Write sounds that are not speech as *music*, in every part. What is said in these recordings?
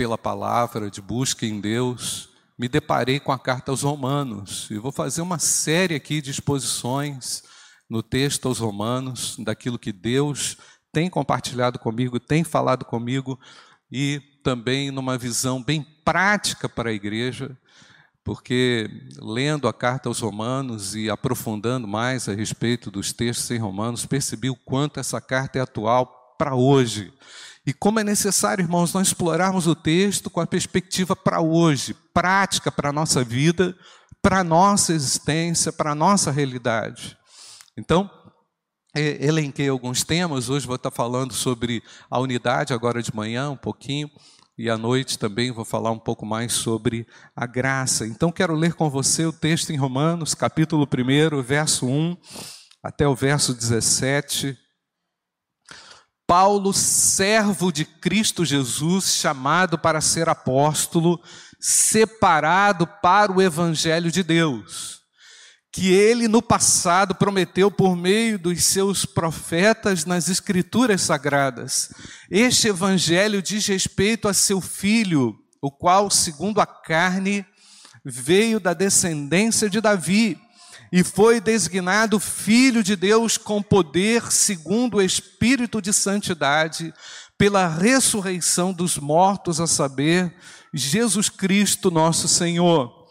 pela palavra, de busca em Deus, me deparei com a carta aos Romanos. E vou fazer uma série aqui de exposições no texto aos Romanos, daquilo que Deus tem compartilhado comigo, tem falado comigo, e também numa visão bem prática para a igreja, porque lendo a carta aos Romanos e aprofundando mais a respeito dos textos em Romanos, percebi o quanto essa carta é atual para hoje. E como é necessário, irmãos, nós explorarmos o texto com a perspectiva para hoje, prática para a nossa vida, para a nossa existência, para a nossa realidade. Então, elenquei alguns temas, hoje vou estar falando sobre a unidade, agora de manhã, um pouquinho, e à noite também vou falar um pouco mais sobre a graça. Então, quero ler com você o texto em Romanos, capítulo 1, verso 1 até o verso 17 Paulo, servo de Cristo Jesus, chamado para ser apóstolo, separado para o evangelho de Deus, que ele no passado prometeu por meio dos seus profetas nas escrituras sagradas. Este evangelho diz respeito a seu filho, o qual, segundo a carne, veio da descendência de Davi e foi designado Filho de Deus com poder, segundo o Espírito de Santidade, pela ressurreição dos mortos, a saber, Jesus Cristo, nosso Senhor.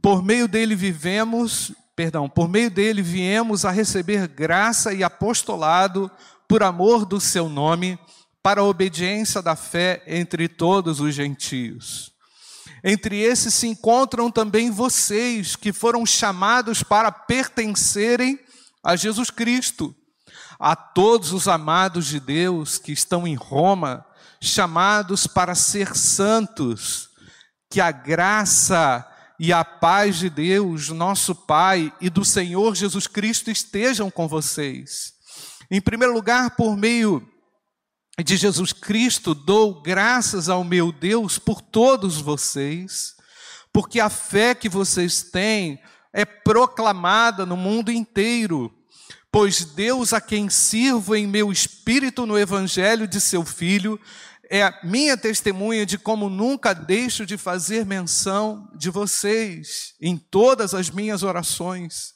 Por meio dele vivemos, perdão, por meio dele viemos a receber graça e apostolado por amor do seu nome, para a obediência da fé entre todos os gentios. Entre esses se encontram também vocês, que foram chamados para pertencerem a Jesus Cristo. A todos os amados de Deus que estão em Roma, chamados para ser santos, que a graça e a paz de Deus, nosso Pai, e do Senhor Jesus Cristo estejam com vocês. Em primeiro lugar, por meio de Jesus Cristo, dou graças ao meu Deus por todos vocês, porque a fé que vocês têm é proclamada no mundo inteiro. Pois Deus, a quem sirvo em meu espírito no evangelho de seu filho, é a minha testemunha de como nunca deixo de fazer menção de vocês em todas as minhas orações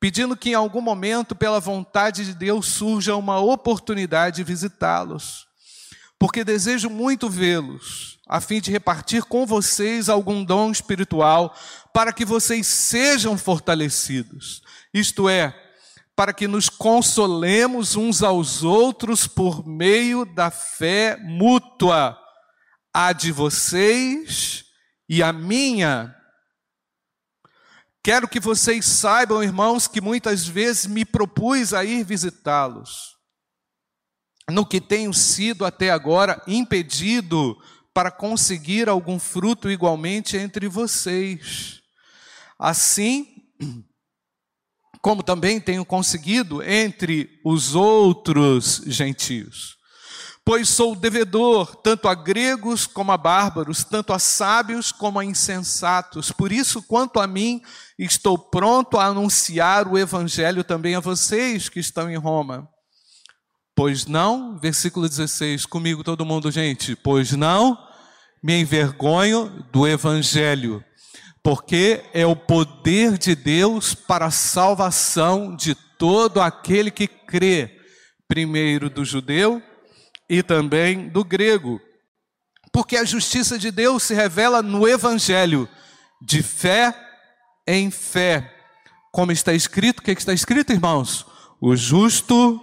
pedindo que em algum momento, pela vontade de Deus, surja uma oportunidade de visitá-los, porque desejo muito vê-los, a fim de repartir com vocês algum dom espiritual, para que vocês sejam fortalecidos, isto é, para que nos consolemos uns aos outros por meio da fé mútua, a de vocês e a minha Quero que vocês saibam, irmãos, que muitas vezes me propus a ir visitá-los, no que tenho sido até agora impedido para conseguir algum fruto igualmente entre vocês. Assim, como também tenho conseguido entre os outros gentios pois sou devedor tanto a gregos como a bárbaros, tanto a sábios como a insensatos. Por isso, quanto a mim, estou pronto a anunciar o evangelho também a vocês que estão em Roma. Pois não, versículo 16, comigo todo mundo, gente, pois não me envergonho do evangelho, porque é o poder de Deus para a salvação de todo aquele que crê, primeiro do judeu e também do grego. Porque a justiça de Deus se revela no Evangelho, de fé em fé. Como está escrito, o que está escrito, irmãos? O justo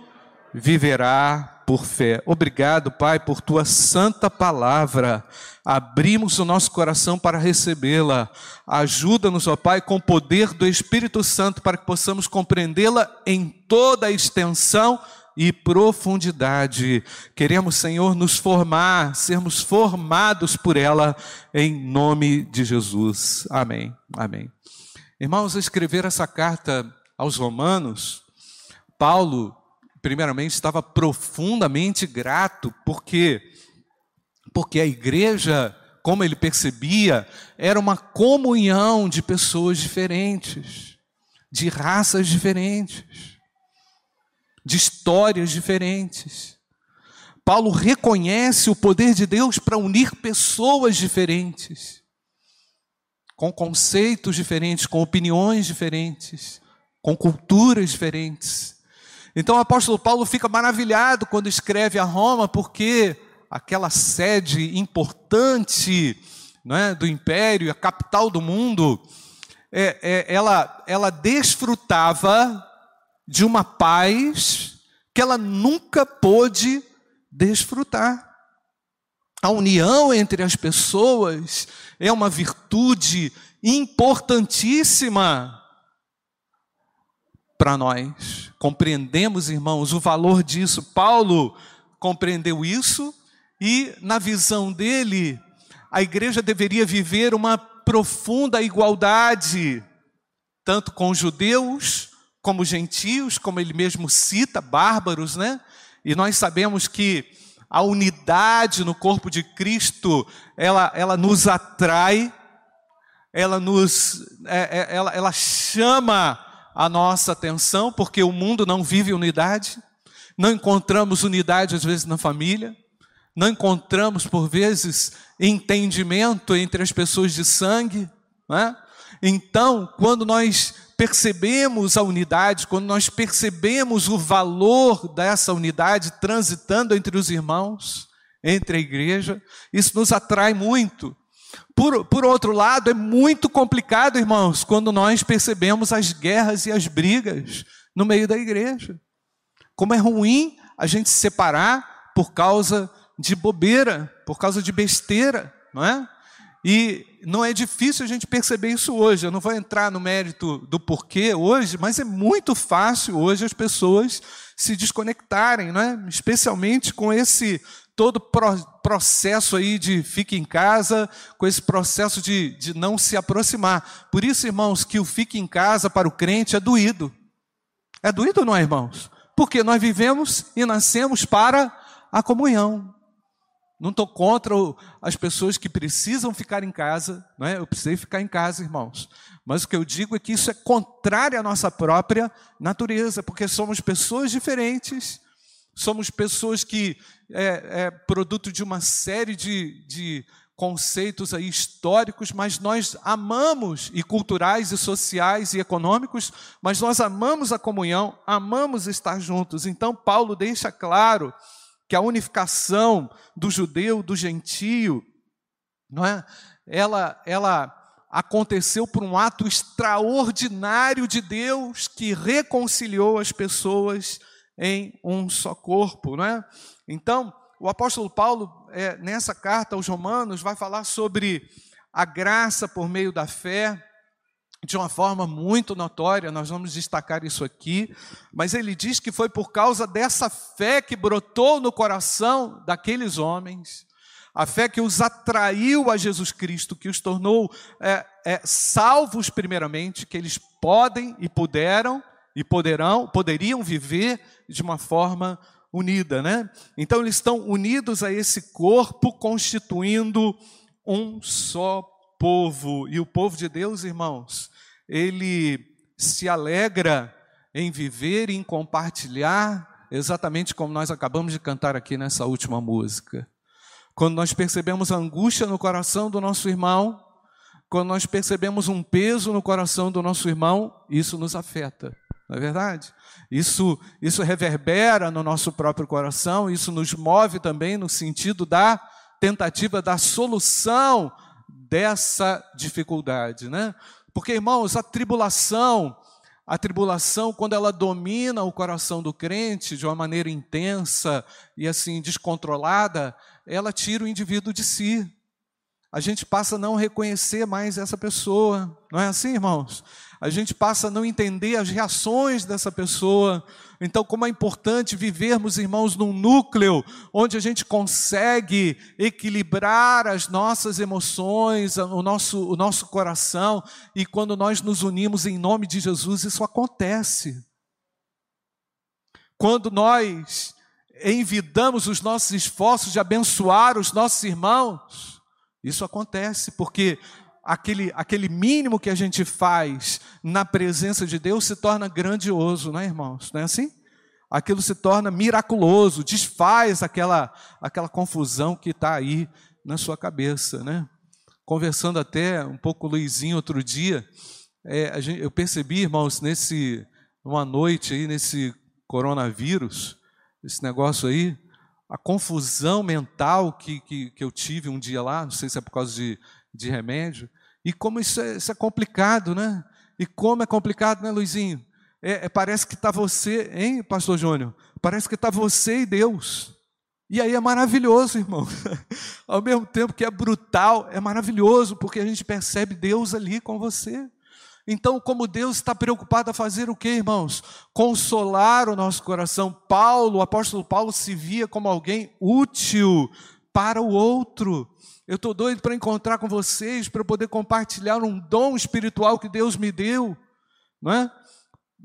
viverá por fé. Obrigado, Pai, por tua santa palavra. Abrimos o nosso coração para recebê-la. Ajuda-nos, ó Pai, com o poder do Espírito Santo para que possamos compreendê-la em toda a extensão e profundidade. Queremos, Senhor, nos formar, sermos formados por ela, em nome de Jesus. Amém. Amém. Irmãos, ao escrever essa carta aos Romanos, Paulo, primeiramente, estava profundamente grato, porque porque a igreja, como ele percebia, era uma comunhão de pessoas diferentes, de raças diferentes de histórias diferentes. Paulo reconhece o poder de Deus para unir pessoas diferentes, com conceitos diferentes, com opiniões diferentes, com culturas diferentes. Então o apóstolo Paulo fica maravilhado quando escreve a Roma, porque aquela sede importante não é, do império, a capital do mundo, é, é, ela, ela desfrutava de uma paz que ela nunca pôde desfrutar. A união entre as pessoas é uma virtude importantíssima para nós. Compreendemos, irmãos, o valor disso. Paulo compreendeu isso e, na visão dele, a igreja deveria viver uma profunda igualdade, tanto com judeus como gentios, como ele mesmo cita, bárbaros, né? E nós sabemos que a unidade no corpo de Cristo, ela, ela nos atrai, ela nos, é, é, ela, ela chama a nossa atenção, porque o mundo não vive unidade, não encontramos unidade às vezes na família, não encontramos por vezes entendimento entre as pessoas de sangue, não é? Então, quando nós percebemos a unidade, quando nós percebemos o valor dessa unidade transitando entre os irmãos, entre a igreja, isso nos atrai muito. Por, por outro lado, é muito complicado, irmãos, quando nós percebemos as guerras e as brigas no meio da igreja. Como é ruim a gente se separar por causa de bobeira, por causa de besteira, não é? E não é difícil a gente perceber isso hoje. Eu não vou entrar no mérito do porquê hoje, mas é muito fácil hoje as pessoas se desconectarem, não é? especialmente com esse todo processo aí de fique em casa, com esse processo de, de não se aproximar. Por isso, irmãos, que o fique em casa para o crente é doído. É doído, não é, irmãos? Porque nós vivemos e nascemos para a comunhão. Não estou contra as pessoas que precisam ficar em casa, não é? Eu precisei ficar em casa, irmãos. Mas o que eu digo é que isso é contrário à nossa própria natureza, porque somos pessoas diferentes, somos pessoas que é, é produto de uma série de, de conceitos aí históricos, mas nós amamos, e culturais, e sociais, e econômicos, mas nós amamos a comunhão, amamos estar juntos. Então, Paulo deixa claro que a unificação do judeu, do gentio, não é? Ela, ela aconteceu por um ato extraordinário de Deus que reconciliou as pessoas em um só corpo, não é? Então, o apóstolo Paulo, é, nessa carta aos Romanos, vai falar sobre a graça por meio da fé, de uma forma muito notória, nós vamos destacar isso aqui, mas ele diz que foi por causa dessa fé que brotou no coração daqueles homens, a fé que os atraiu a Jesus Cristo, que os tornou é, é, salvos primeiramente, que eles podem e puderam e poderão, poderiam viver de uma forma unida, né? Então eles estão unidos a esse corpo, constituindo um só povo. E o povo de Deus, irmãos, ele se alegra em viver e em compartilhar, exatamente como nós acabamos de cantar aqui nessa última música. Quando nós percebemos a angústia no coração do nosso irmão, quando nós percebemos um peso no coração do nosso irmão, isso nos afeta, não é verdade? Isso, isso reverbera no nosso próprio coração, isso nos move também no sentido da tentativa da solução dessa dificuldade, né? Porque, irmãos, a tribulação, a tribulação, quando ela domina o coração do crente de uma maneira intensa e assim descontrolada, ela tira o indivíduo de si. A gente passa a não reconhecer mais essa pessoa, não é assim, irmãos? A gente passa a não entender as reações dessa pessoa, então, como é importante vivermos, irmãos, num núcleo onde a gente consegue equilibrar as nossas emoções, o nosso, o nosso coração, e quando nós nos unimos em nome de Jesus, isso acontece. Quando nós envidamos os nossos esforços de abençoar os nossos irmãos, isso acontece, porque aquele, aquele mínimo que a gente faz na presença de Deus se torna grandioso, não é, irmãos? Não é assim? aquilo se torna miraculoso, desfaz aquela, aquela confusão que está aí na sua cabeça, né? Conversando até um pouco com o Luizinho outro dia, é, gente, eu percebi, irmãos, nesse, uma noite aí, nesse coronavírus, esse negócio aí, a confusão mental que, que, que eu tive um dia lá, não sei se é por causa de, de remédio, e como isso é, isso é complicado, né? E como é complicado, né, Luizinho? É, é, parece que está você, hein, Pastor Júnior? Parece que está você e Deus. E aí é maravilhoso, irmão. *laughs* Ao mesmo tempo que é brutal, é maravilhoso, porque a gente percebe Deus ali com você. Então, como Deus está preocupado a fazer o que, irmãos? Consolar o nosso coração. Paulo, o apóstolo Paulo, se via como alguém útil para o outro. Eu estou doido para encontrar com vocês, para poder compartilhar um dom espiritual que Deus me deu, não é?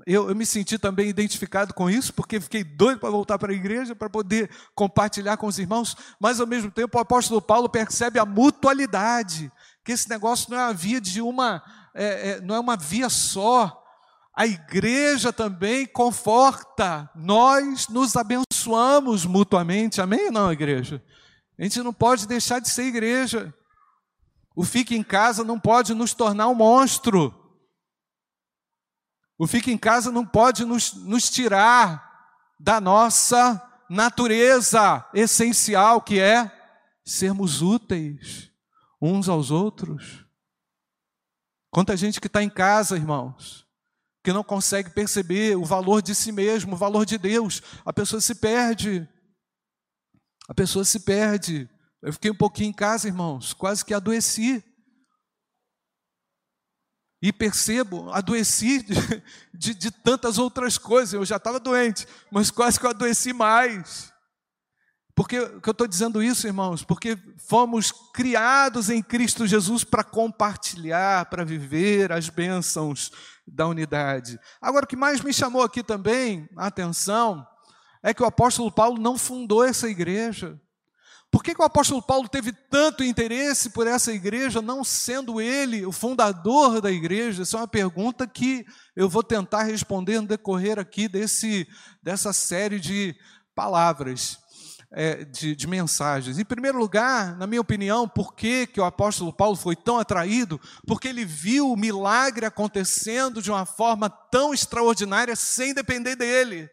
Eu, eu, me senti também identificado com isso, porque fiquei doido para voltar para a igreja, para poder compartilhar com os irmãos, mas ao mesmo tempo o apóstolo Paulo percebe a mutualidade, que esse negócio não é uma via de uma, é, é, não é uma via só. A igreja também conforta, nós nos abençoamos mutuamente, amém ou não, igreja? A gente não pode deixar de ser igreja. O fique em casa não pode nos tornar um monstro. O fique em casa não pode nos, nos tirar da nossa natureza essencial, que é sermos úteis uns aos outros. Quanta gente que está em casa, irmãos, que não consegue perceber o valor de si mesmo, o valor de Deus, a pessoa se perde. A pessoa se perde. Eu fiquei um pouquinho em casa, irmãos, quase que adoeci. E percebo, adoeci de, *laughs* de, de tantas outras coisas. Eu já estava doente, mas quase que eu adoeci mais. Porque que eu estou dizendo isso, irmãos? Porque fomos criados em Cristo Jesus para compartilhar, para viver as bênçãos da unidade. Agora, o que mais me chamou aqui também a atenção é que o apóstolo Paulo não fundou essa igreja. Por que, que, o apóstolo Paulo teve tanto interesse por essa igreja, não sendo ele o fundador da igreja? Essa é uma pergunta que eu vou tentar responder no decorrer aqui desse, dessa série de palavras, é, de, de, mensagens. Em primeiro lugar, na minha opinião, por que, que o apóstolo Paulo foi tão atraído? Porque ele viu o milagre acontecendo de uma forma tão extraordinária sem depender dele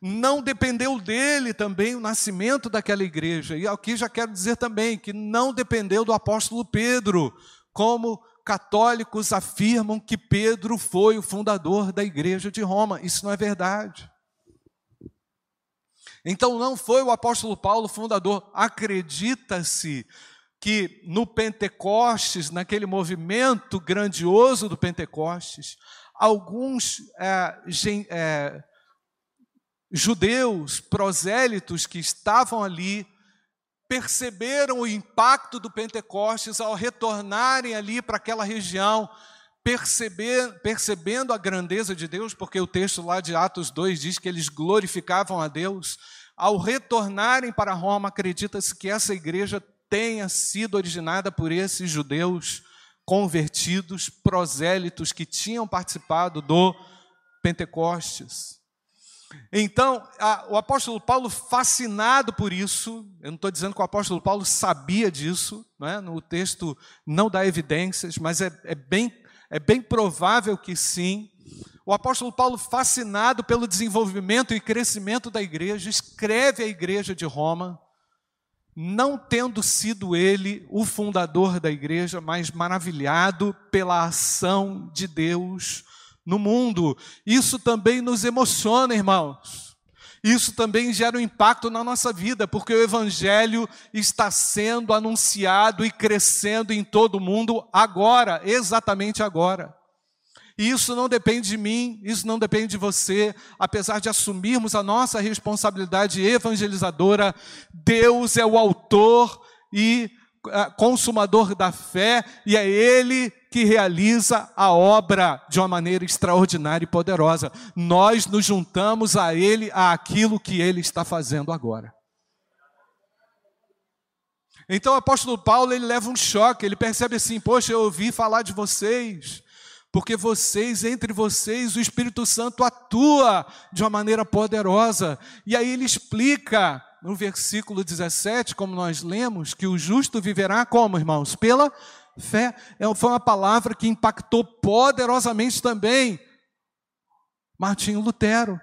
não dependeu dele também o nascimento daquela igreja. E aqui já quero dizer também que não dependeu do apóstolo Pedro, como católicos afirmam que Pedro foi o fundador da igreja de Roma. Isso não é verdade. Então não foi o apóstolo Paulo o fundador. Acredita-se que no Pentecostes, naquele movimento grandioso do Pentecostes, alguns é, é, judeus, prosélitos que estavam ali, perceberam o impacto do Pentecostes ao retornarem ali para aquela região, perceber, percebendo a grandeza de Deus, porque o texto lá de Atos 2 diz que eles glorificavam a Deus. Ao retornarem para Roma, acredita-se que essa igreja tenha sido originada por esses judeus convertidos, prosélitos que tinham participado do Pentecostes. Então, a, o apóstolo Paulo, fascinado por isso, eu não estou dizendo que o apóstolo Paulo sabia disso, né? no texto não dá evidências, mas é, é, bem, é bem provável que sim. O apóstolo Paulo, fascinado pelo desenvolvimento e crescimento da igreja, escreve à igreja de Roma, não tendo sido ele o fundador da igreja, mas maravilhado pela ação de Deus no mundo. Isso também nos emociona, irmãos. Isso também gera um impacto na nossa vida, porque o Evangelho está sendo anunciado e crescendo em todo o mundo agora, exatamente agora. E isso não depende de mim, isso não depende de você, apesar de assumirmos a nossa responsabilidade evangelizadora, Deus é o autor e ah, consumador da fé, e é Ele que realiza a obra de uma maneira extraordinária e poderosa. Nós nos juntamos a Ele, a aquilo que Ele está fazendo agora. Então o apóstolo Paulo ele leva um choque, ele percebe assim: Poxa, eu ouvi falar de vocês, porque vocês, entre vocês, o Espírito Santo atua de uma maneira poderosa. E aí ele explica no versículo 17, como nós lemos, que o justo viverá como, irmãos? Pela fé. É, foi uma palavra que impactou poderosamente também Martinho Lutero.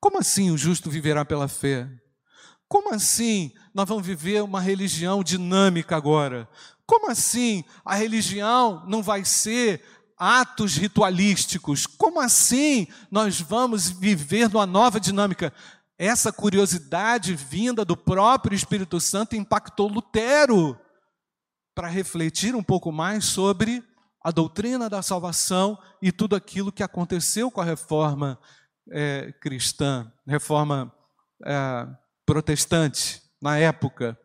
Como assim o justo viverá pela fé? Como assim nós vamos viver uma religião dinâmica agora? Como assim a religião não vai ser atos ritualísticos? Como assim nós vamos viver numa nova dinâmica? Essa curiosidade vinda do próprio Espírito Santo impactou Lutero para refletir um pouco mais sobre a doutrina da salvação e tudo aquilo que aconteceu com a reforma é, cristã, reforma é, protestante na época.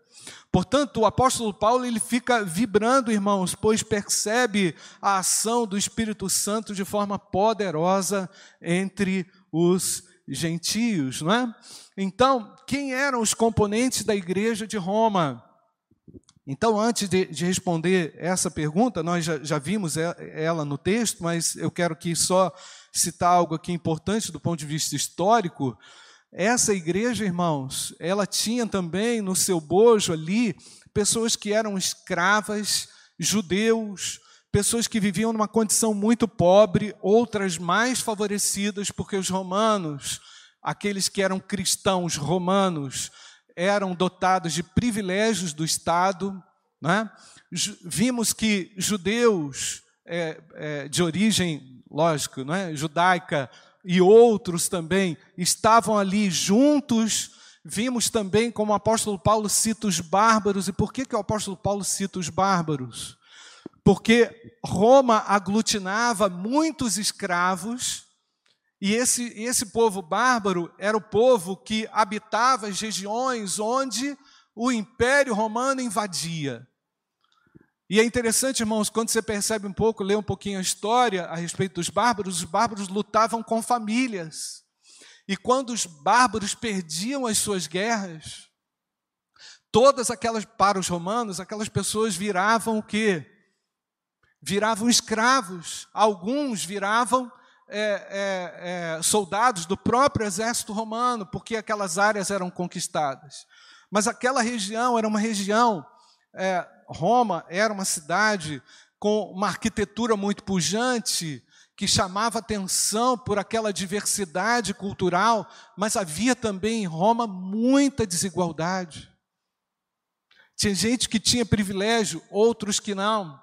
Portanto, o apóstolo Paulo ele fica vibrando, irmãos, pois percebe a ação do Espírito Santo de forma poderosa entre os gentios, não é? Então, quem eram os componentes da igreja de Roma? Então, antes de, de responder essa pergunta, nós já, já vimos ela no texto, mas eu quero aqui só citar algo aqui importante do ponto de vista histórico. Essa igreja, irmãos, ela tinha também no seu bojo ali pessoas que eram escravas, judeus, pessoas que viviam numa condição muito pobre, outras mais favorecidas, porque os romanos, aqueles que eram cristãos romanos, eram dotados de privilégios do Estado. Né? Vimos que judeus é, é, de origem, lógico, né, judaica, e outros também estavam ali juntos. Vimos também como o apóstolo Paulo cita os bárbaros. E por que, que o apóstolo Paulo cita os bárbaros? Porque Roma aglutinava muitos escravos, e esse, esse povo bárbaro era o povo que habitava as regiões onde o Império Romano invadia. E é interessante, irmãos, quando você percebe um pouco, lê um pouquinho a história a respeito dos bárbaros, os bárbaros lutavam com famílias. E quando os bárbaros perdiam as suas guerras, todas aquelas, para os romanos, aquelas pessoas viravam o quê? Viravam escravos. Alguns viravam é, é, é, soldados do próprio exército romano, porque aquelas áreas eram conquistadas. Mas aquela região era uma região é, Roma era uma cidade com uma arquitetura muito pujante, que chamava atenção por aquela diversidade cultural, mas havia também em Roma muita desigualdade. Tinha gente que tinha privilégio, outros que não.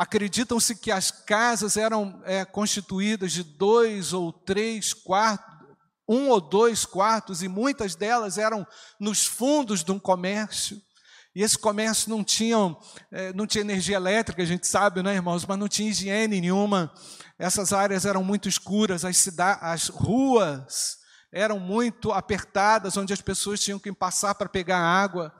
Acreditam-se que as casas eram é, constituídas de dois ou três quartos, um ou dois quartos, e muitas delas eram nos fundos de um comércio. E esse comércio não tinha, é, não tinha energia elétrica, a gente sabe, né, irmãos? Mas não tinha higiene nenhuma. Essas áreas eram muito escuras, as, as ruas eram muito apertadas, onde as pessoas tinham que passar para pegar água.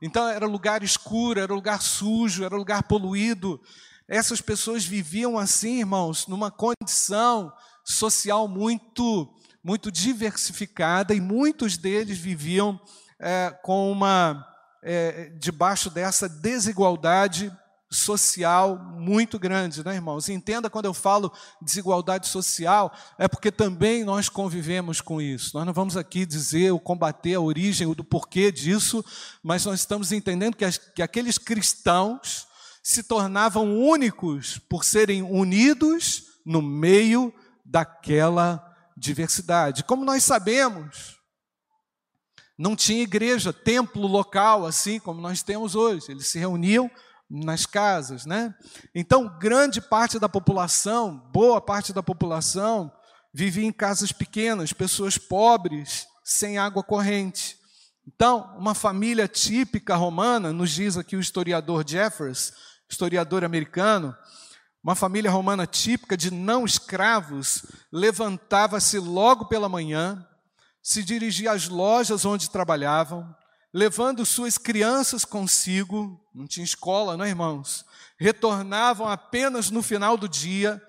Então era lugar escuro, era lugar sujo, era lugar poluído. Essas pessoas viviam assim, irmãos, numa condição social muito, muito diversificada e muitos deles viviam é, com uma é, debaixo dessa desigualdade social muito grande, né, irmãos? Entenda quando eu falo desigualdade social, é porque também nós convivemos com isso. Nós não vamos aqui dizer ou combater a origem ou do porquê disso, mas nós estamos entendendo que, as, que aqueles cristãos se tornavam únicos por serem unidos no meio daquela diversidade. Como nós sabemos, não tinha igreja, templo local, assim como nós temos hoje. Eles se reuniam nas casas, né? Então, grande parte da população, boa parte da população, vivia em casas pequenas, pessoas pobres, sem água corrente. Então, uma família típica romana, nos diz aqui o historiador Jeffers, historiador americano, uma família romana típica de não escravos, levantava-se logo pela manhã, se dirigia às lojas onde trabalhavam, levando suas crianças consigo, não tinha escola, não, é, irmãos? Retornavam apenas no final do dia,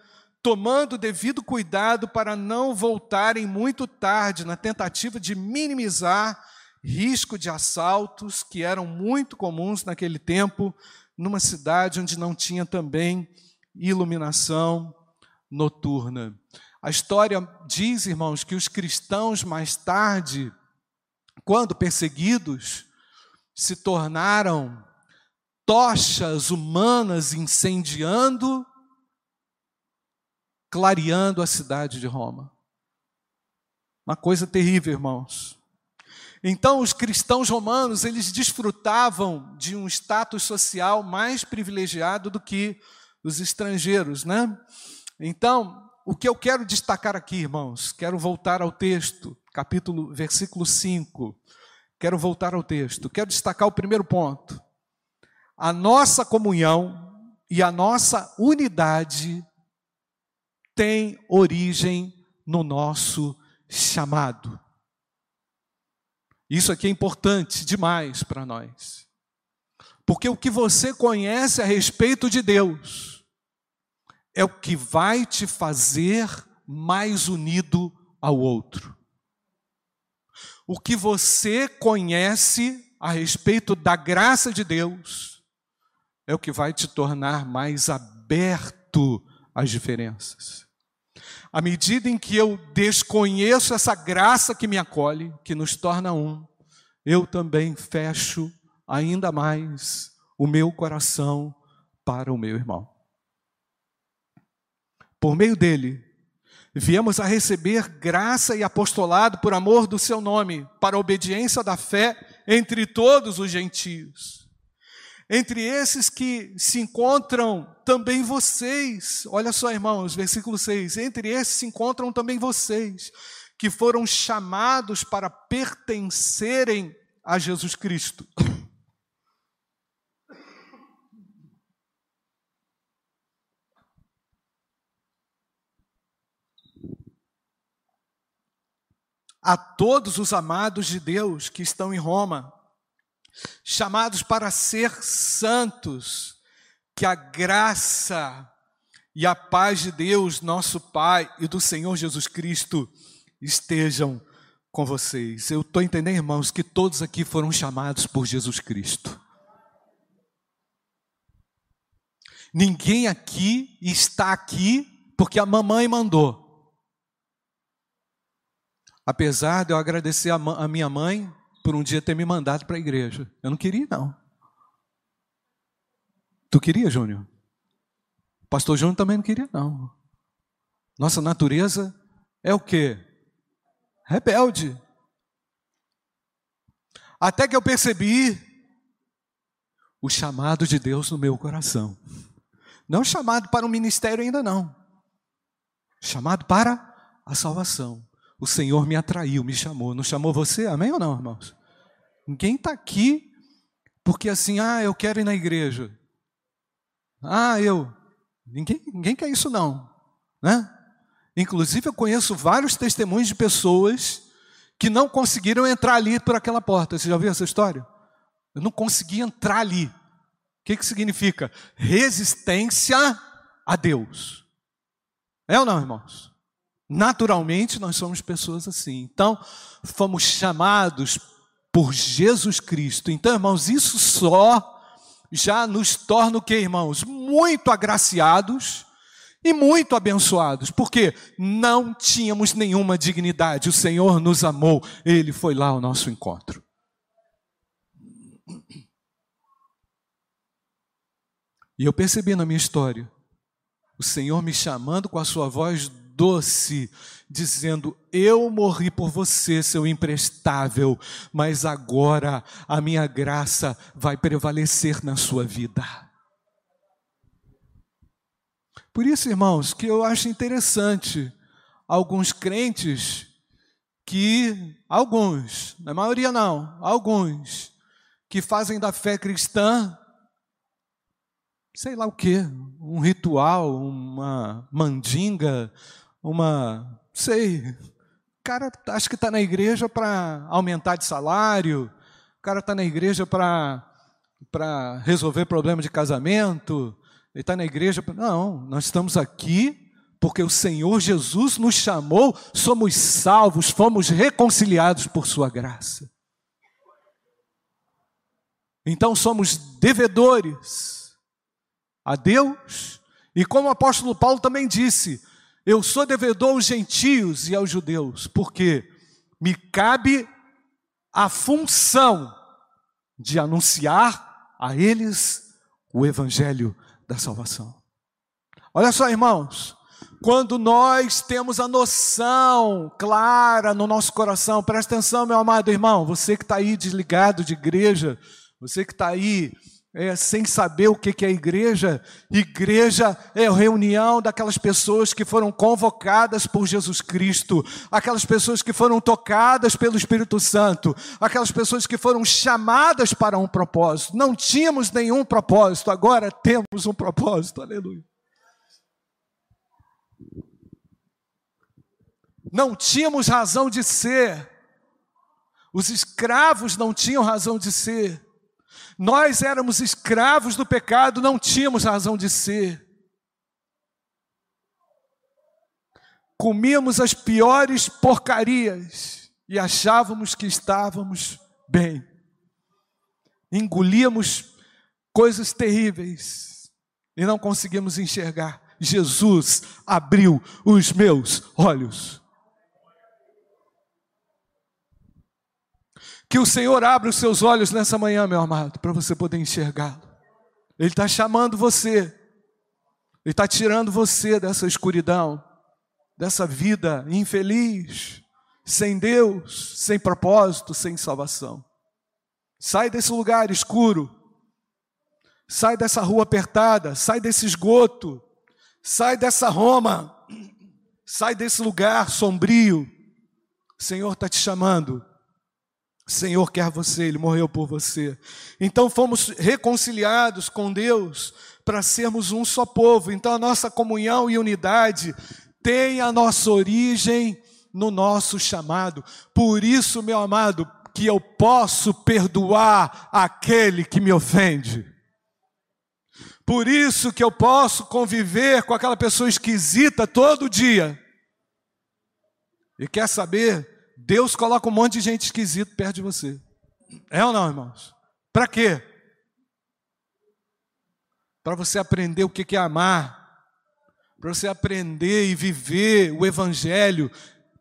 tomando devido cuidado para não voltarem muito tarde, na tentativa de minimizar risco de assaltos que eram muito comuns naquele tempo, numa cidade onde não tinha também iluminação noturna. A história diz, irmãos, que os cristãos mais tarde, quando perseguidos, se tornaram tochas humanas incendiando, clareando a cidade de Roma. Uma coisa terrível, irmãos. Então, os cristãos romanos, eles desfrutavam de um status social mais privilegiado do que os estrangeiros, né? Então, o que eu quero destacar aqui, irmãos, quero voltar ao texto, capítulo, versículo 5. Quero voltar ao texto. Quero destacar o primeiro ponto. A nossa comunhão e a nossa unidade tem origem no nosso chamado. Isso aqui é importante demais para nós. Porque o que você conhece a respeito de Deus é o que vai te fazer mais unido ao outro. O que você conhece a respeito da graça de Deus é o que vai te tornar mais aberto às diferenças. À medida em que eu desconheço essa graça que me acolhe, que nos torna um, eu também fecho ainda mais o meu coração para o meu irmão. Por meio dele, viemos a receber graça e apostolado por amor do seu nome, para a obediência da fé entre todos os gentios. Entre esses que se encontram também vocês. Olha só, irmãos, versículo 6. Entre esses se encontram também vocês, que foram chamados para pertencerem a Jesus Cristo. A todos os amados de Deus que estão em Roma, chamados para ser santos, que a graça e a paz de Deus, nosso Pai e do Senhor Jesus Cristo estejam com vocês. Eu estou entendendo, irmãos, que todos aqui foram chamados por Jesus Cristo. Ninguém aqui está aqui porque a mamãe mandou. Apesar de eu agradecer a, minha mãe por um dia ter me mandado para a igreja. Eu não queria, não. Tu queria, Júnior? Pastor Júnior também não queria, não. Nossa natureza é o quê? Rebelde. Até que eu percebi o chamado de Deus no meu coração. Não chamado para o ministério ainda não. Chamado para a salvação. O Senhor me atraiu, me chamou. Não chamou você? Amém ou não, irmãos? Ninguém está aqui porque assim, ah, eu quero ir na igreja. Ah, eu. Ninguém, ninguém quer isso, não. Né? Inclusive, eu conheço vários testemunhos de pessoas que não conseguiram entrar ali por aquela porta. Você já ouviu essa história? Eu não consegui entrar ali. O que, que significa? Resistência a Deus. É ou não, irmãos? Naturalmente, nós somos pessoas assim. Então, fomos chamados por Jesus Cristo. Então, irmãos, isso só já nos torna o que, irmãos? Muito agraciados e muito abençoados, porque não tínhamos nenhuma dignidade. O Senhor nos amou, ele foi lá ao nosso encontro. E eu percebi na minha história o Senhor me chamando com a sua voz doce, dizendo: Eu morri por você, seu imprestável, mas agora a minha graça vai prevalecer na sua vida. Por isso, irmãos, que eu acho interessante alguns crentes que, alguns, na maioria não, alguns, que fazem da fé cristã sei lá o que, um ritual, uma mandinga, uma, sei, o cara acha que está na igreja para aumentar de salário, o cara está na igreja para para resolver problema de casamento, ele está na igreja. Não, nós estamos aqui porque o Senhor Jesus nos chamou, somos salvos, fomos reconciliados por Sua graça. Então somos devedores a Deus E como o apóstolo Paulo também disse, eu sou devedor aos gentios e aos judeus, porque me cabe a função de anunciar a eles o evangelho da salvação. Olha só, irmãos, quando nós temos a noção clara no nosso coração, presta atenção, meu amado irmão, você que está aí desligado de igreja, você que está aí é, sem saber o que é igreja. Igreja é a reunião daquelas pessoas que foram convocadas por Jesus Cristo, aquelas pessoas que foram tocadas pelo Espírito Santo, aquelas pessoas que foram chamadas para um propósito. Não tínhamos nenhum propósito, agora temos um propósito. Aleluia. Não tínhamos razão de ser. Os escravos não tinham razão de ser. Nós éramos escravos do pecado, não tínhamos razão de ser. Comíamos as piores porcarias e achávamos que estávamos bem. Engolíamos coisas terríveis e não conseguimos enxergar. Jesus abriu os meus olhos. Que o Senhor abra os seus olhos nessa manhã, meu amado, para você poder enxergá-lo. Ele está chamando você, Ele está tirando você dessa escuridão, dessa vida infeliz, sem Deus, sem propósito, sem salvação. Sai desse lugar escuro, sai dessa rua apertada, sai desse esgoto, sai dessa Roma, sai desse lugar sombrio. O Senhor está te chamando Senhor quer você, Ele morreu por você. Então fomos reconciliados com Deus para sermos um só povo. Então a nossa comunhão e unidade tem a nossa origem no nosso chamado. Por isso, meu amado, que eu posso perdoar aquele que me ofende. Por isso que eu posso conviver com aquela pessoa esquisita todo dia. E quer saber? Deus coloca um monte de gente esquisita perto de você. É ou não, irmãos? Para quê? Para você aprender o que é amar, para você aprender e viver o Evangelho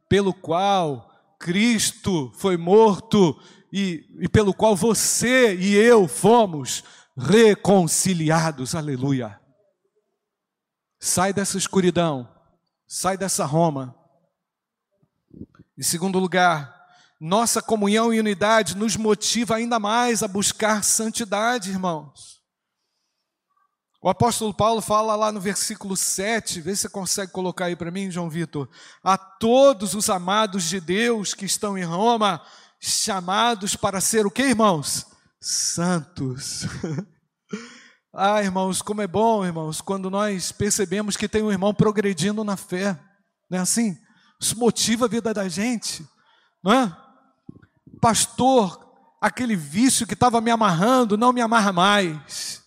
pelo qual Cristo foi morto e, e pelo qual você e eu fomos reconciliados. Aleluia. Sai dessa escuridão, sai dessa Roma em segundo lugar, nossa comunhão e unidade nos motiva ainda mais a buscar santidade, irmãos. O apóstolo Paulo fala lá no versículo 7, vê se você consegue colocar aí para mim, João Vitor. A todos os amados de Deus que estão em Roma, chamados para ser o que, irmãos? Santos. *laughs* ah, irmãos, como é bom, irmãos, quando nós percebemos que tem um irmão progredindo na fé. Não é assim? Isso motiva a vida da gente, não é? Pastor, aquele vício que estava me amarrando, não me amarra mais.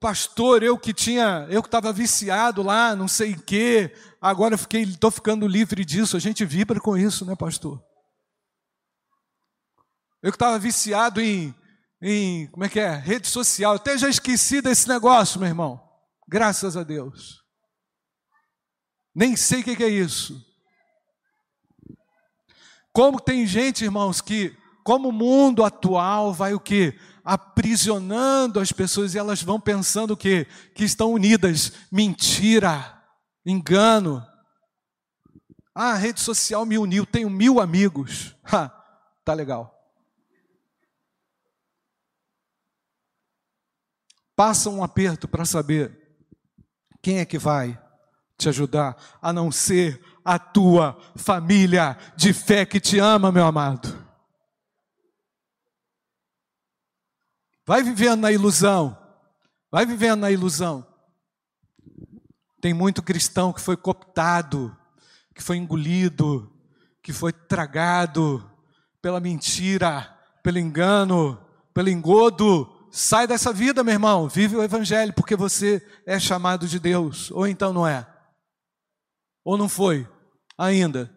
Pastor, eu que tinha, eu que estava viciado lá, não sei em quê, agora eu fiquei, estou ficando livre disso. A gente vibra com isso, né, pastor? Eu que estava viciado em, em, como é que é? Rede social. Até já esqueci desse negócio, meu irmão. Graças a Deus. Nem sei o que é isso. Como tem gente, irmãos, que, como o mundo atual vai o que? Aprisionando as pessoas e elas vão pensando o que? Que estão unidas. Mentira, engano. Ah, a rede social me uniu, tenho mil amigos. *laughs* Ha, tá legal. Passa um aperto para saber quem é que vai te ajudar, a não ser a tua família de fé que te ama, meu amado. Vai vivendo na ilusão, vai vivendo na ilusão. Tem muito cristão que foi cooptado, que foi engolido, que foi tragado pela mentira, pelo engano, pelo engodo. Sai dessa vida, meu irmão, vive o Evangelho, porque você é chamado de Deus, ou então não é. Ou não foi ainda?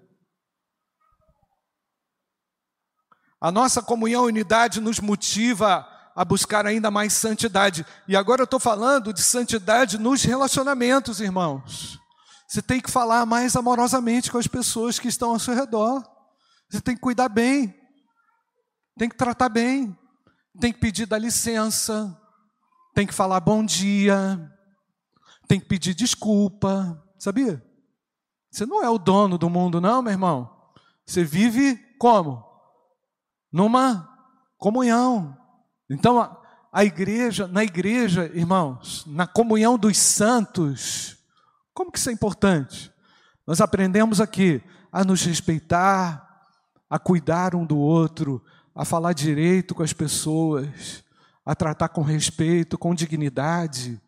A nossa comunhão e unidade nos motiva a buscar ainda mais santidade. E agora eu estou falando de santidade nos relacionamentos, irmãos. Você tem que falar mais amorosamente com as pessoas que estão ao seu redor. Você tem que cuidar bem, tem que tratar bem, tem que pedir da licença, tem que falar bom dia, tem que pedir desculpa, sabia? Você não é o dono do mundo, não, meu irmão. Você vive como? Numa comunhão. Então, a, a igreja, na igreja, irmãos, na comunhão dos santos, como que isso é importante? Nós aprendemos aqui a nos respeitar, a cuidar um do outro, a falar direito com as pessoas, a tratar com respeito, com dignidade.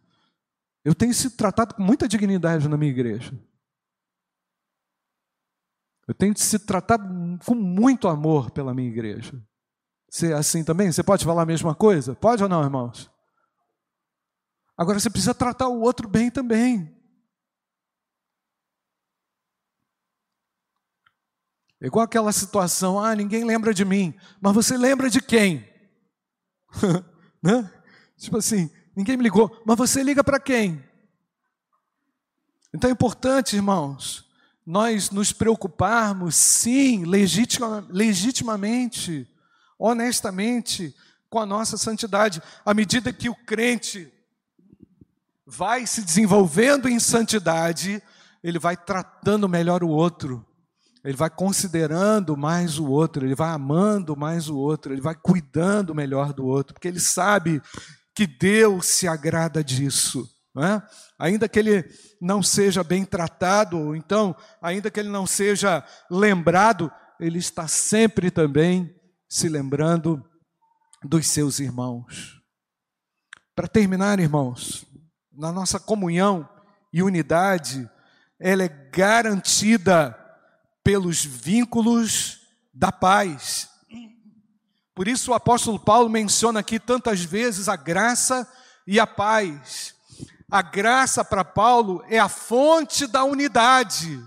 Eu tenho sido tratado com muita dignidade na minha igreja. Eu tenho sido tratado com muito amor pela minha igreja. Você é assim também? Você pode falar a mesma coisa? Pode ou não, irmãos? Agora você precisa tratar o outro bem também. É igual aquela situação, ah, ninguém lembra de mim, mas você lembra de quem? *laughs* né? Tipo assim, ninguém me ligou, mas você liga para quem? Então é importante, irmãos, nós nos preocuparmos, sim, legitima, legitimamente, honestamente, com a nossa santidade. À medida que o crente vai se desenvolvendo em santidade, ele vai tratando melhor o outro, ele vai considerando mais o outro, ele vai amando mais o outro, ele vai cuidando melhor do outro, porque ele sabe que Deus se agrada disso. É? Ainda que ele não seja bem tratado, ou então, ainda que ele não seja lembrado, ele está sempre também se lembrando dos seus irmãos. Para terminar, irmãos, na nossa comunhão e unidade, ela é garantida pelos vínculos da paz. Por isso o apóstolo Paulo menciona aqui tantas vezes a graça e a paz. A graça para Paulo é a fonte da unidade.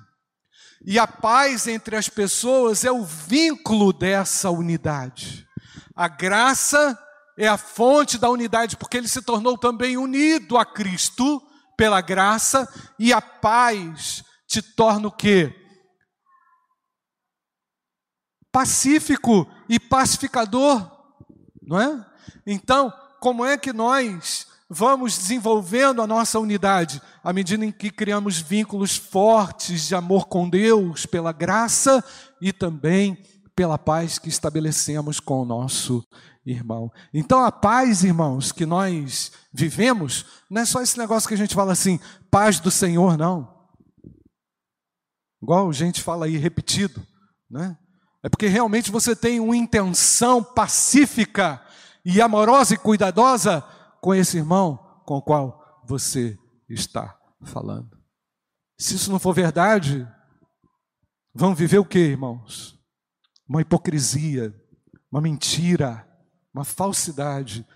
E a paz entre as pessoas é o vínculo dessa unidade. A graça é a fonte da unidade, porque ele se tornou também unido a Cristo pela graça, e a paz te torna o quê? Pacífico e pacificador, não é? Então, como é que nós vamos desenvolvendo a nossa unidade à medida em que criamos vínculos fortes de amor com Deus, pela graça e também pela paz que estabelecemos com o nosso irmão. Então, a paz, irmãos, que nós vivemos, não é só esse negócio que a gente fala assim, paz do Senhor, não. Igual a gente fala aí repetido, né? É porque realmente você tem uma intenção pacífica e amorosa e cuidadosa com esse irmão com o qual você está falando. Se isso não for verdade, vão viver o que, irmãos? Uma hipocrisia, uma mentira, uma falsidade.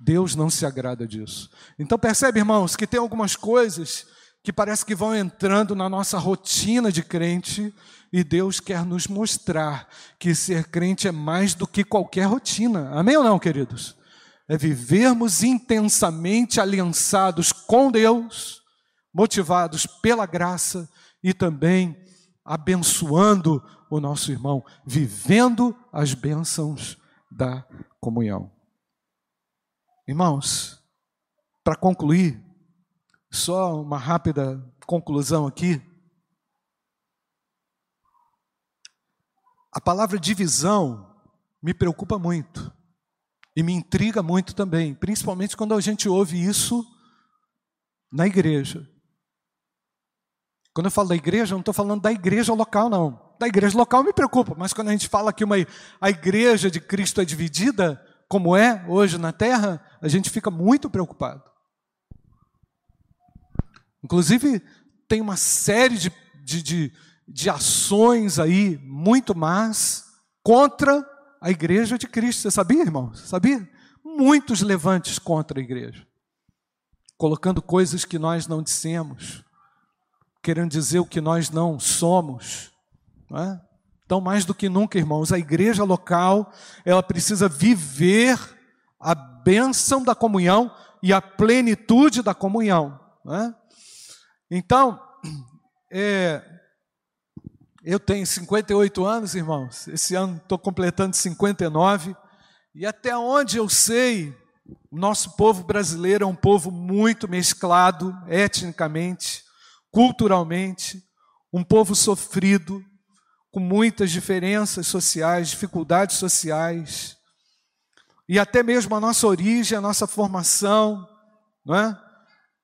Deus não se agrada disso. Então percebe, irmãos, que tem algumas coisas que parece que vão entrando na nossa rotina de crente e Deus quer nos mostrar que ser crente é mais do que qualquer rotina. Amém ou não, queridos? É vivermos intensamente aliançados com Deus, motivados pela graça e também abençoando o nosso irmão, vivendo as bênçãos da comunhão. Irmãos, para concluir, só uma rápida conclusão aqui. A palavra divisão me preocupa muito. E me intriga muito também, principalmente quando a gente ouve isso na igreja. Quando eu falo da igreja, eu não estou falando da igreja local, não. Da igreja local me preocupa, mas quando a gente fala que uma, a igreja de Cristo é dividida, como é hoje na terra, a gente fica muito preocupado. Inclusive, tem uma série de, de, de, de ações aí, muito más, contra a igreja de Cristo. Você sabia, irmão? Sabia? Muitos levantes contra a igreja, colocando coisas que nós não dissemos, querendo dizer o que nós não somos. Não é? Então, mais do que nunca, irmãos, a igreja local, ela precisa viver a bênção da comunhão e a plenitude da comunhão. Né? Então, *clears throat* é, eu tenho 58 anos, irmãos. Esse ano estou completando 59. E até onde eu sei, o nosso povo brasileiro é um povo muito mesclado etnicamente, culturalmente, um povo sofrido, com muitas diferenças sociais, dificuldades sociais, e até mesmo a nossa origem, a nossa formação, não é?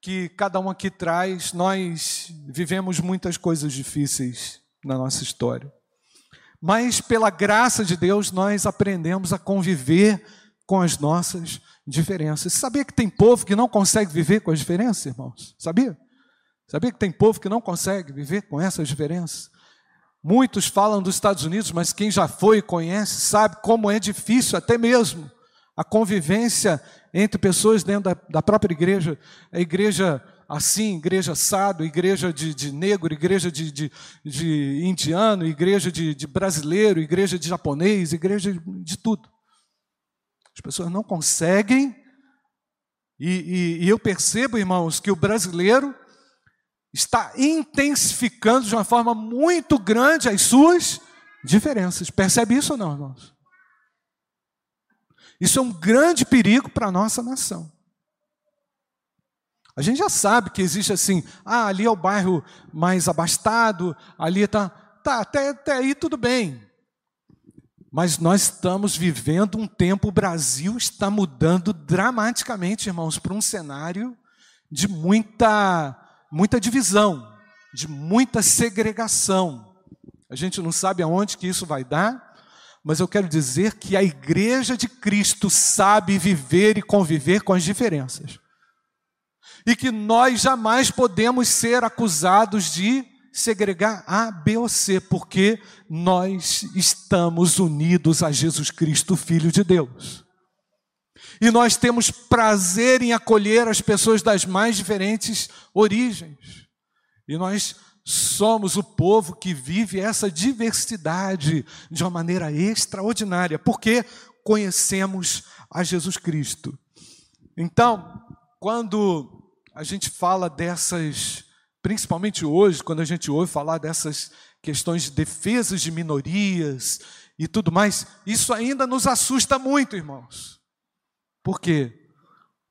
que cada um aqui traz, nós vivemos muitas coisas difíceis na nossa história. Mas pela graça de Deus nós aprendemos a conviver com as nossas diferenças. Sabia que tem povo que não consegue viver com as diferenças, irmãos? Sabia? Sabia que tem povo que não consegue viver com essas diferenças? Muitos falam dos Estados Unidos, mas quem já foi e conhece sabe como é difícil até mesmo a convivência entre pessoas dentro da, da própria igreja. A igreja assim, igreja assado, igreja de, de negro, igreja de, de, de indiano, igreja de, de, brasileiro, igreja de japonês, igreja de, de tudo. As pessoas não conseguem, e, e, e eu percebo, irmãos, que o brasileiro está intensificando de uma forma muito grande as suas diferenças. Percebe isso ou não, irmãos? Isso é um grande perigo para a nossa nação. A gente já sabe que existe assim, ah, ali é o bairro mais abastado, ali está, tá, até, até aí tudo bem. Mas nós estamos vivendo um tempo, o Brasil está mudando dramaticamente, irmãos, para um cenário de muita, muita divisão, de muita segregação. A gente não sabe aonde que isso vai dar, mas eu quero dizer que a igreja de Cristo sabe viver e conviver com as diferenças e que nós jamais podemos ser acusados de segregar A, B ou C, porque nós estamos unidos a Jesus Cristo, Filho de Deus. E nós temos prazer em acolher as pessoas das mais diferentes origens. E nós somos o povo que vive essa diversidade de uma maneira extraordinária, porque conhecemos a Jesus Cristo. Então, quando a gente fala dessas, principalmente hoje, quando a gente ouve falar dessas questões de defesas de minorias e tudo mais, isso ainda nos assusta muito, irmãos. Por quê?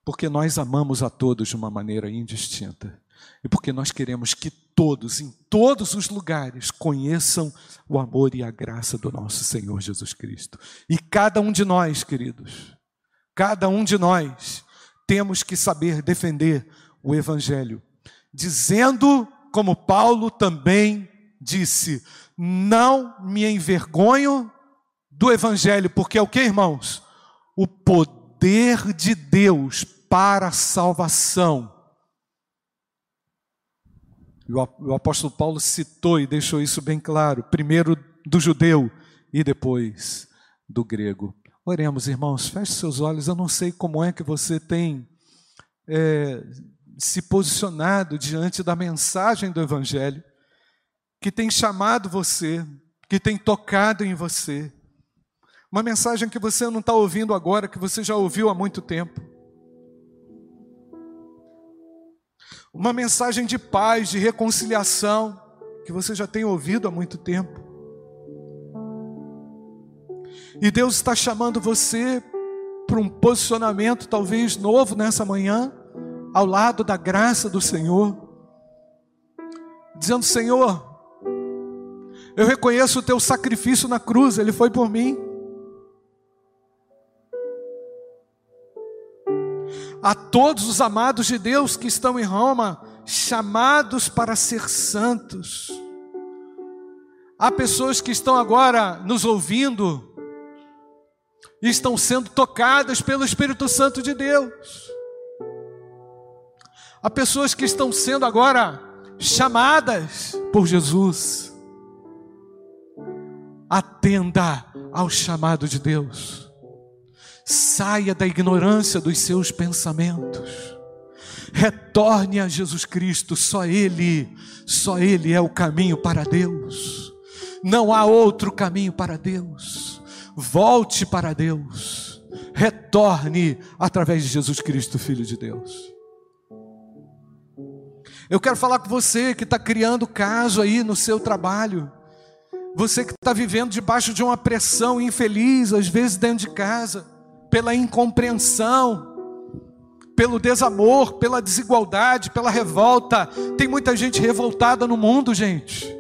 Porque nós amamos a todos de uma maneira indistinta. E porque nós queremos que todos, em todos os lugares, conheçam o amor e a graça do nosso Senhor Jesus Cristo. E cada um de nós, queridos, cada um de nós, temos que saber defender o Evangelho, dizendo, como Paulo também disse: Não me envergonho do Evangelho, porque é o que, irmãos? O poder de Deus para a salvação. O apóstolo Paulo citou e deixou isso bem claro, primeiro do judeu e depois do grego. Oremos, irmãos, feche seus olhos. Eu não sei como é que você tem é, se posicionado diante da mensagem do Evangelho, que tem chamado você, que tem tocado em você. Uma mensagem que você não está ouvindo agora, que você já ouviu há muito tempo. Uma mensagem de paz, de reconciliação, que você já tem ouvido há muito tempo. E Deus está chamando você para um posicionamento talvez novo nessa manhã ao lado da graça do Senhor, dizendo: Senhor, eu reconheço o teu sacrifício na cruz, ele foi por mim. A todos os amados de Deus que estão em Roma, chamados para ser santos. Há pessoas que estão agora nos ouvindo e estão sendo tocadas pelo Espírito Santo de Deus. Há pessoas que estão sendo agora chamadas por Jesus. Atenda ao chamado de Deus. Saia da ignorância dos seus pensamentos. Retorne a Jesus Cristo, só Ele, só Ele é o caminho para Deus. Não há outro caminho para Deus. Volte para Deus retorne através de Jesus Cristo, Filho de Deus. Eu quero falar com você que está criando caso aí no seu trabalho. Você que está vivendo debaixo de uma pressão infeliz, às vezes dentro de casa, pela incompreensão, pelo desamor, pela desigualdade, pela revolta. Tem muita gente revoltada no mundo, gente.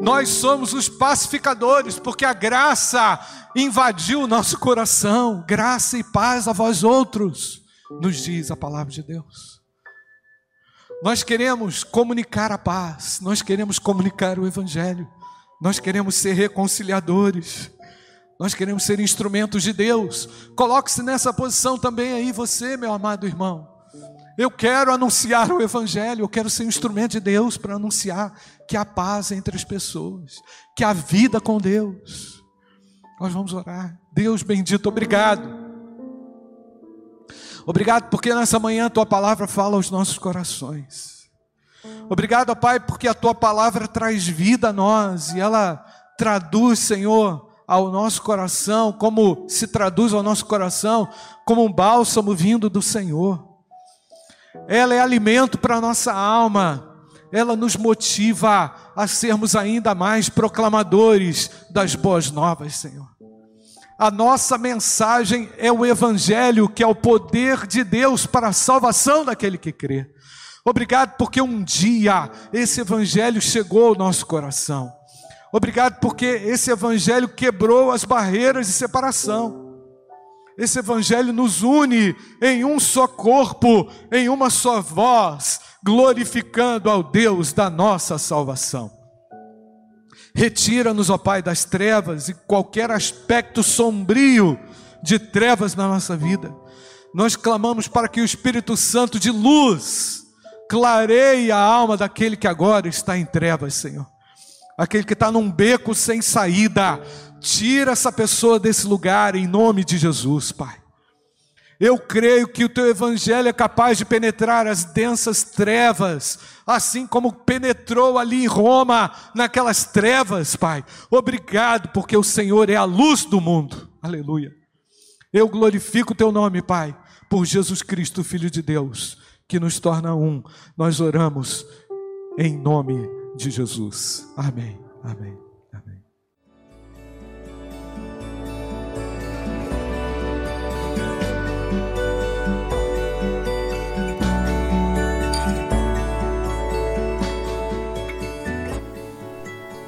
Nós somos os pacificadores, porque a graça invadiu o nosso coração. Graça e paz a vós outros, nos diz a palavra de Deus. Nós queremos comunicar a paz, nós queremos comunicar o Evangelho, nós queremos ser reconciliadores, nós queremos ser instrumentos de Deus. Coloque-se nessa posição também aí, você, meu amado irmão. Eu quero anunciar o Evangelho, eu quero ser um instrumento de Deus para anunciar que há paz entre as pessoas, que há vida com Deus. Nós vamos orar. Deus bendito, obrigado. Obrigado porque nessa manhã a tua palavra fala aos nossos corações. Obrigado, Pai, porque a tua palavra traz vida a nós e ela traduz, Senhor, ao nosso coração, como se traduz ao nosso coração, como um bálsamo vindo do Senhor. Ela é alimento para a nossa alma, ela nos motiva a sermos ainda mais proclamadores das boas novas, Senhor. A nossa mensagem é o Evangelho, que é o poder de Deus para a salvação daquele que crê. Obrigado porque um dia esse Evangelho chegou ao nosso coração. Obrigado porque esse Evangelho quebrou as barreiras de separação. Esse Evangelho nos une em um só corpo, em uma só voz, glorificando ao Deus da nossa salvação. Retira-nos, ó Pai, das trevas e qualquer aspecto sombrio de trevas na nossa vida. Nós clamamos para que o Espírito Santo de luz clareie a alma daquele que agora está em trevas, Senhor. Aquele que está num beco sem saída. Tira essa pessoa desse lugar em nome de Jesus, Pai. Eu creio que o teu evangelho é capaz de penetrar as densas trevas, assim como penetrou ali em Roma, naquelas trevas, Pai. Obrigado, porque o Senhor é a luz do mundo. Aleluia. Eu glorifico o teu nome, Pai, por Jesus Cristo, Filho de Deus, que nos torna um. Nós oramos em nome de Jesus. Amém. Amém.